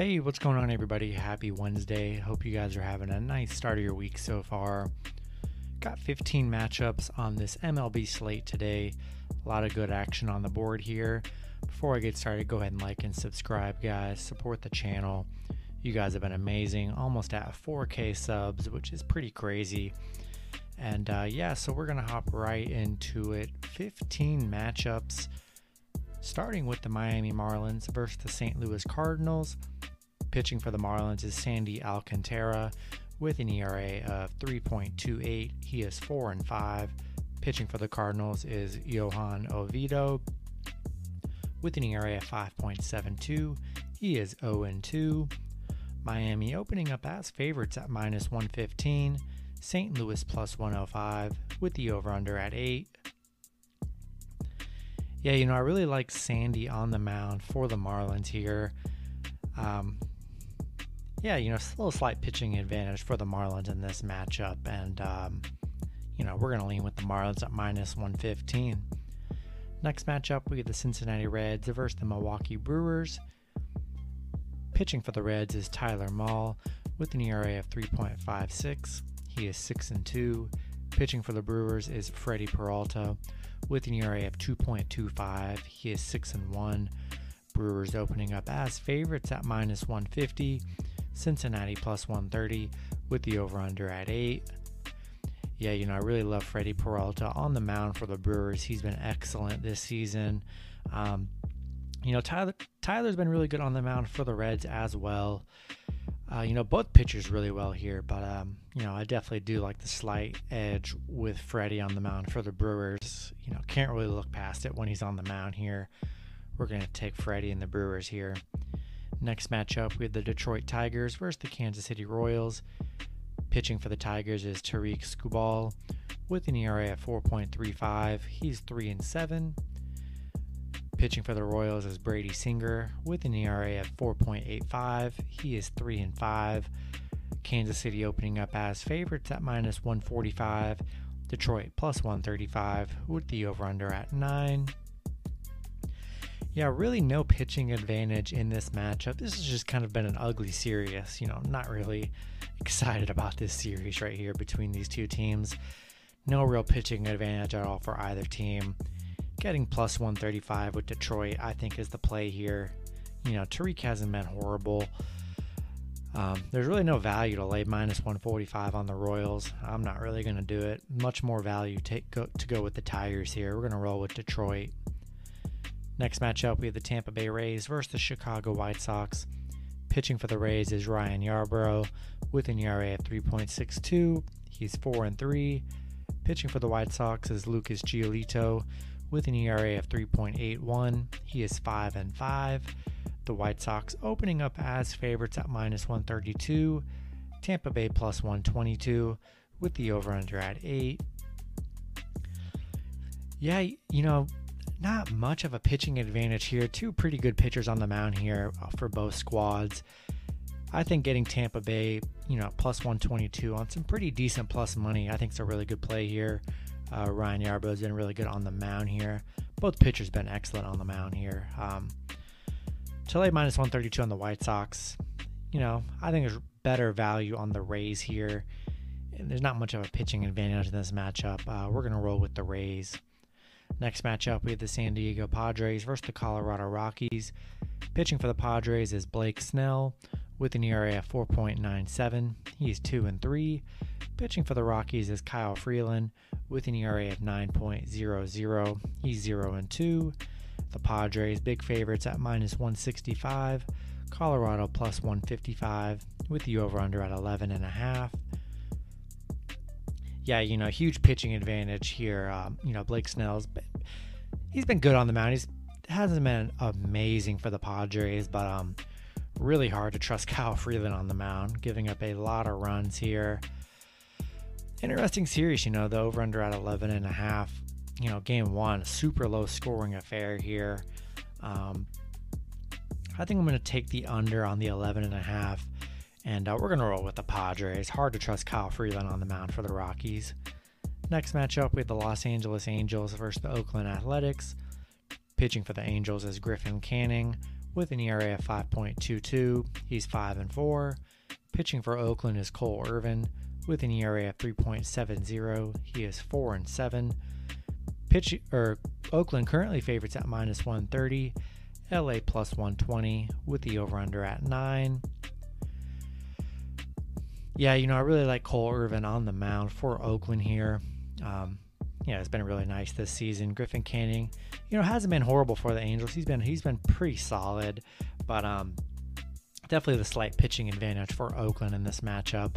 Hey, what's going on, everybody? Happy Wednesday. Hope you guys are having a nice start of your week so far. Got 15 matchups on this MLB slate today. A lot of good action on the board here. Before I get started, go ahead and like and subscribe, guys. Support the channel. You guys have been amazing. Almost at 4K subs, which is pretty crazy. And uh, yeah, so we're going to hop right into it. 15 matchups starting with the Miami Marlins versus the St. Louis Cardinals. Pitching for the Marlins is Sandy Alcantara with an ERA of 3.28. He is 4 and 5. Pitching for the Cardinals is Johan Oviedo with an ERA of 5.72. He is 0 and 2. Miami opening up as favorites at minus 115. St. Louis plus 105 with the over under at 8. Yeah, you know, I really like Sandy on the mound for the Marlins here. Um, yeah, you know, a little slight pitching advantage for the Marlins in this matchup. And, um, you know, we're going to lean with the Marlins at minus 115. Next matchup, we get the Cincinnati Reds versus the Milwaukee Brewers. Pitching for the Reds is Tyler Mall with an ERA of 3.56. He is 6 and 2. Pitching for the Brewers is Freddy Peralta with an ERA of 2.25. He is 6 and 1. Brewers opening up as favorites at minus 150. Cincinnati plus 130 with the over under at 8. Yeah, you know, I really love Freddy Peralta on the mound for the Brewers. He's been excellent this season. Um, you know, Tyler Tyler's been really good on the mound for the Reds as well. Uh, you know, both pitchers really well here, but um, you know, I definitely do like the slight edge with Freddy on the mound for the Brewers. You know, can't really look past it when he's on the mound here. We're gonna take Freddy and the Brewers here. Next matchup, we have the Detroit Tigers versus the Kansas City Royals. Pitching for the Tigers is Tarik Skubal with an ERA of 4.35. He's 3 and 7. Pitching for the Royals is Brady Singer with an ERA of 4.85. He is 3 and 5. Kansas City opening up as favorites at minus 145. Detroit plus 135 with the over under at 9. Yeah, really no pitching advantage in this matchup. This has just kind of been an ugly series. You know, not really excited about this series right here between these two teams. No real pitching advantage at all for either team. Getting plus 135 with Detroit, I think, is the play here. You know, Tarik hasn't been horrible. Um, there's really no value to lay minus 145 on the Royals. I'm not really going to do it. Much more value take, go, to go with the Tigers here. We're going to roll with Detroit. Next matchup, we have the Tampa Bay Rays versus the Chicago White Sox. Pitching for the Rays is Ryan Yarbrough with an ERA of 3.62. He's 4 and 3. Pitching for the White Sox is Lucas Giolito with an ERA of 3.81. He is 5 and 5. The White Sox opening up as favorites at minus 132. Tampa Bay plus 122 with the over under at 8. Yeah, you know, not much of a pitching advantage here. Two pretty good pitchers on the mound here uh, for both squads. I think getting Tampa Bay, you know, plus 122 on some pretty decent plus money, I think it's a really good play here. Uh, Ryan Yarbrough's been really good on the mound here. Both pitchers been excellent on the mound here. Um, Chile minus 132 on the White Sox. You know, I think there's better value on the Rays here. And there's not much of a pitching advantage in this matchup. Uh, we're going to roll with the Rays. Next matchup, we have the San Diego Padres versus the Colorado Rockies. Pitching for the Padres is Blake Snell with an ERA of 4.97. He's 2 and 3. Pitching for the Rockies is Kyle Freeland with an ERA of 9.00. He's 0 and 2. The Padres big favorites at minus 165. Colorado plus 155 with the over under at 11 and a half yeah, you know, huge pitching advantage here. Um, you know, Blake Snell's been, he's been good on the mound. He's hasn't been amazing for the Padres, but um, really hard to trust Kyle Freeland on the mound, giving up a lot of runs here. Interesting series, you know, the over under at 11 and a half. You know, game one, super low scoring affair here. Um, I think I'm going to take the under on the 11 and a half. And uh, we're going to roll with the Padres. Hard to trust Kyle Freeland on the mound for the Rockies. Next matchup, we have the Los Angeles Angels versus the Oakland Athletics. Pitching for the Angels is Griffin Canning with an ERA of 5.22. He's 5 and 4. Pitching for Oakland is Cole Irvin with an ERA of 3.70. He is 4 and 7. Pitch or Oakland currently favorites at minus 130. LA plus 120 with the over under at 9. Yeah, you know, I really like Cole Irvin on the mound for Oakland here. Um, yeah, it's been really nice this season. Griffin Canning, you know, hasn't been horrible for the Angels. He's been he's been pretty solid, but um, definitely the slight pitching advantage for Oakland in this matchup.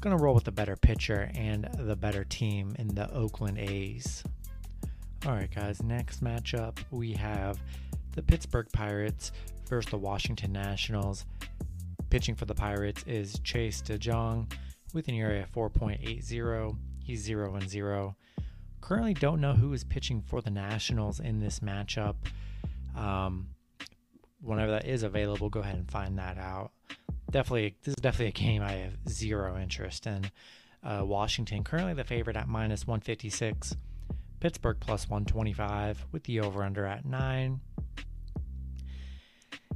Gonna roll with the better pitcher and the better team in the Oakland A's. All right, guys. Next matchup we have the Pittsburgh Pirates versus the Washington Nationals. Pitching for the Pirates is Chase De Jong with an ERA of 4.80. He's 0 and 0. Currently, don't know who is pitching for the Nationals in this matchup. Um, whenever that is available, go ahead and find that out. Definitely, this is definitely a game I have zero interest in. Uh, Washington currently the favorite at minus 156. Pittsburgh plus 125 with the over under at 9.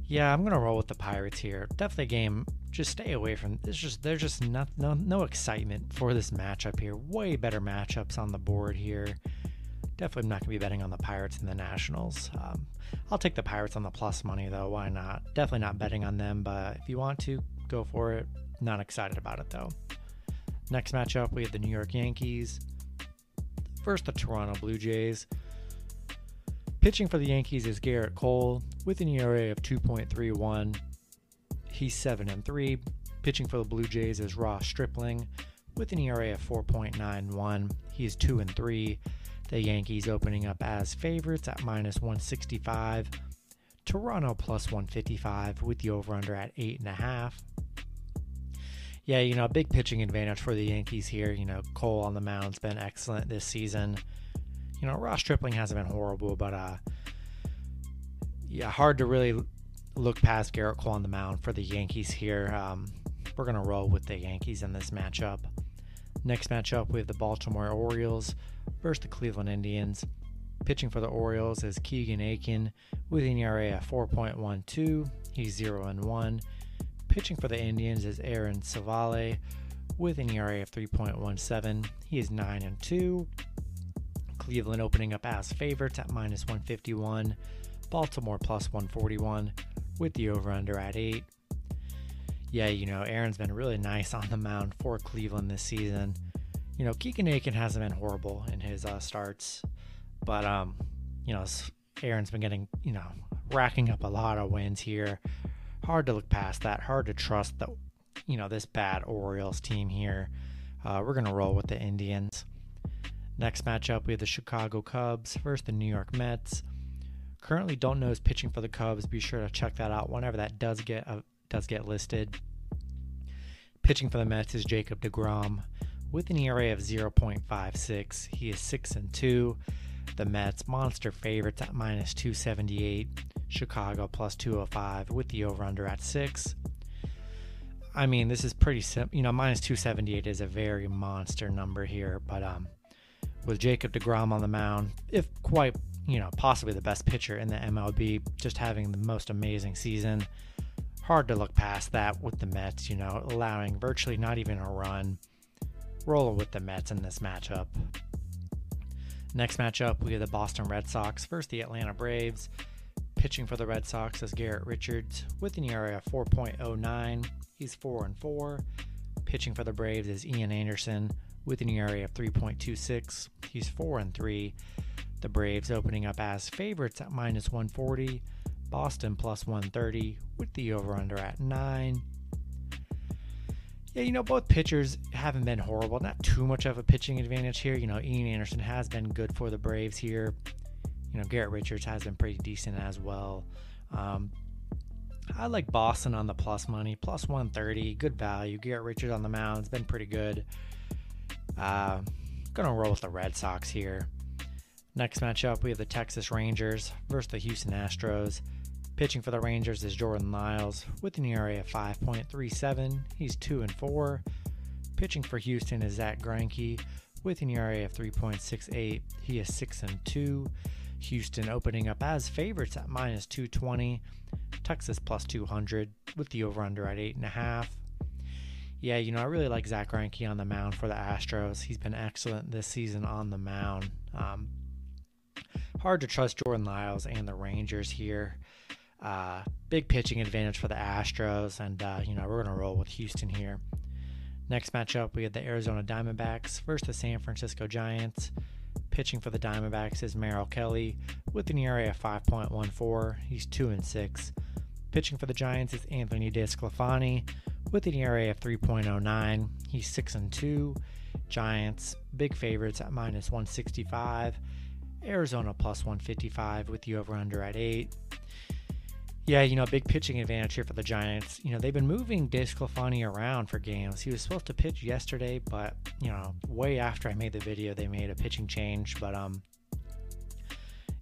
Yeah, I'm gonna roll with the Pirates here. Definitely a game. Just stay away from. There's just there's just not, no no excitement for this matchup here. Way better matchups on the board here. Definitely not gonna be betting on the Pirates and the Nationals. Um, I'll take the Pirates on the plus money though. Why not? Definitely not betting on them, but if you want to, go for it. Not excited about it though. Next matchup, we have the New York Yankees. First, the Toronto Blue Jays. Pitching for the Yankees is Gerrit Cole with an ERA of 2.31. He's 7 and 3. Pitching for the Blue Jays is Ross Stripling with an ERA of 4.91. He's 2 and 3. The Yankees opening up as favorites at minus 165. Toronto plus 155 with the over under at 8.5. Yeah, you know, a big pitching advantage for the Yankees here. You know, Cole on the mound's been excellent this season you know, Ross Stripling hasn't been horrible, but uh, yeah, hard to really look past Gerrit Cole on the mound for the Yankees here. Um, we're gonna roll with the Yankees in this matchup. Next matchup, we have the Baltimore Orioles versus the Cleveland Indians. Pitching for the Orioles is Keegan Akin with an ERA of 4.12. He's 0 and 1. Pitching for the Indians is Aaron Civale with an ERA of 3.17. He is 9 and 2. Cleveland opening up as favorites at minus 151, Baltimore plus 141, with the over under at 8. Yeah, you know, Aaron's been really nice on the mound for Cleveland this season. You know, Keegan Akin hasn't been horrible in his uh, starts, but, um, you know, Aaron's been getting, you know, racking up a lot of wins here. Hard to look past that. Hard to trust that, you know, this bad Orioles team here. Uh, we're to roll with the Indians. Next matchup, we have the Chicago Cubs versus the New York Mets. Currently, don't know who's pitching for the Cubs. Be sure to check that out whenever that does get uh, does get listed. Pitching for the Mets is Jacob deGrom with an ERA of 0.56. He is six and two. The Mets monster favorites at minus 278. Chicago plus 205 with the over under at six. I mean, this is pretty simple. You know, minus 278 is a very monster number here, but um, with Jacob deGrom on the mound, if quite, you know, possibly the best pitcher in the MLB, just having the most amazing season. Hard to look past that with the Mets, you know, allowing virtually not even a run. Rolling with the Mets in this matchup. Next matchup, we have the Boston Red Sox versus the Atlanta Braves. Pitching for the Red Sox is Garrett Richards with an ERA of 4.09. He's 4 and 4. Pitching for the Braves is Ian Anderson with an ERA of 3.26. He's 4 and 3. The Braves opening up as favorites at minus 140. Boston plus 130 with the over under at 9. Yeah, you know, both pitchers haven't been horrible. Not too much of a pitching advantage here. You know, Ian Anderson has been good for the Braves here. You know, Garrett Richards has been pretty decent as well. Um, I like Boston on the plus money, plus 130, good value. Garrett Richards on the mound has been pretty good. Uh, gonna roll with the Red Sox here. Next matchup, we have the Texas Rangers versus the Houston Astros. Pitching for the Rangers is Jordan Lyles with an ERA of 5.37. He's 2 and 4. Pitching for Houston is Zack Greinke with an ERA of 3.68. He is 6 and 2. Houston opening up as favorites at minus 220. Texas plus 200 with the over under at 8.5. Yeah, you know, I really like Zack Greinke on the mound for the Astros. He's been excellent this season on the mound. Um, hard to trust Jordan Lyles and the Rangers here. Uh, big pitching advantage for the Astros, and uh, you know we're gonna roll with Houston here. Next matchup, we have the Arizona Diamondbacks versus the San Francisco Giants. Pitching for the Diamondbacks is Merrill Kelly with an ERA of 5.14. He's two and six. Pitching for the Giants is Anthony DeSclafani with an ERA of 3.09. He's six and two. Giants big favorites at minus 165. Arizona plus 155 with the over under at eight. Yeah, you know, big pitching advantage here for the Giants. You know, they've been moving DeSclafani around for games. He was supposed to pitch yesterday, but you know, way after I made the video, they made a pitching change. But um,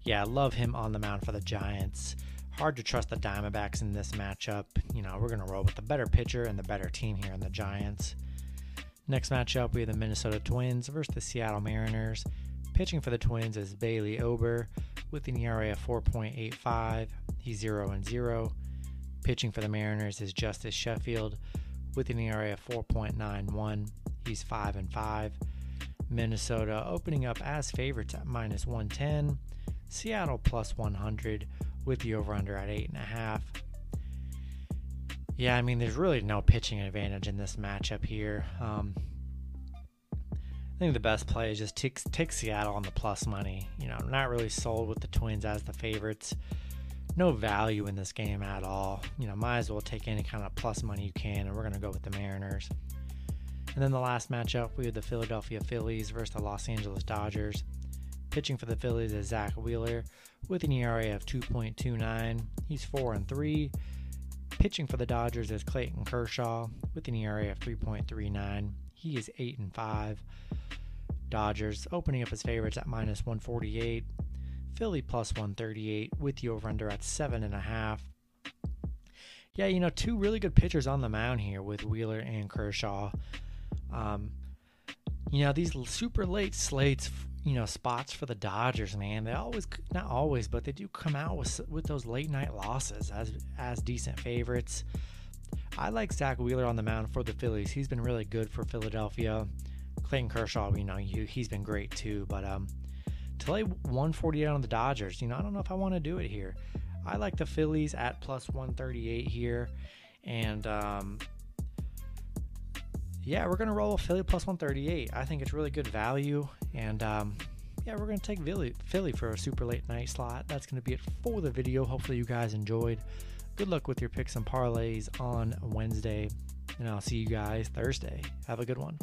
yeah, love him on the mound for the Giants. Hard to trust the Diamondbacks in this matchup. You know, we're gonna roll with the better pitcher and the better team here in the Giants. Next matchup, we have the Minnesota Twins versus the Seattle Mariners. Pitching for the Twins is Bailey Ober with an ERA of 4.85. He's 0 and 0. Pitching for the Mariners is Justus Sheffield with an ERA of 4.91. He's 5 and 5. Minnesota opening up as favorites at minus 110. Seattle plus 100 with the over under at 8.5. Yeah, I mean, there's really no pitching advantage in this matchup here. Um, I think the best play is just take, take Seattle on the plus money. You know, not really sold with the Twins as the favorites. No value in this game at all. You know, might as well take any kind of plus money you can, and we're going to go with the Mariners. And then the last matchup, we have the Philadelphia Phillies versus the Los Angeles Dodgers. Pitching for the Phillies is Zack Wheeler with an ERA of 2.29. He's 4 and 3. Pitching for the Dodgers is Clayton Kershaw with an ERA of 3.39. He is 8 and 5. Dodgers opening up as favorites at minus 148. Philly plus 138 with the over under at 7.5. Yeah, you know, two really good pitchers on the mound here with Wheeler and Kershaw. Um, you know, these super late slates, you know, spots for the Dodgers, man, they always, not always, but they do come out with, with those late night losses as, as decent favorites. I like Zack Wheeler on the mound for the Phillies. He's been really good for Philadelphia. Clayton Kershaw, you know, he, he's been great too. But um, to lay 148 on the Dodgers, you know, I don't know if I want to do it here. I like the Phillies at plus 138 here. And um, yeah, we're to roll Philly plus 138. I think it's really good value. And um, yeah, we're to take Philly, Philly for a super late night slot. That's to be it for the video. Hopefully, you guys enjoyed. Good luck with your picks and parlays on Wednesday. And I'll see you guys Thursday. Have a good one.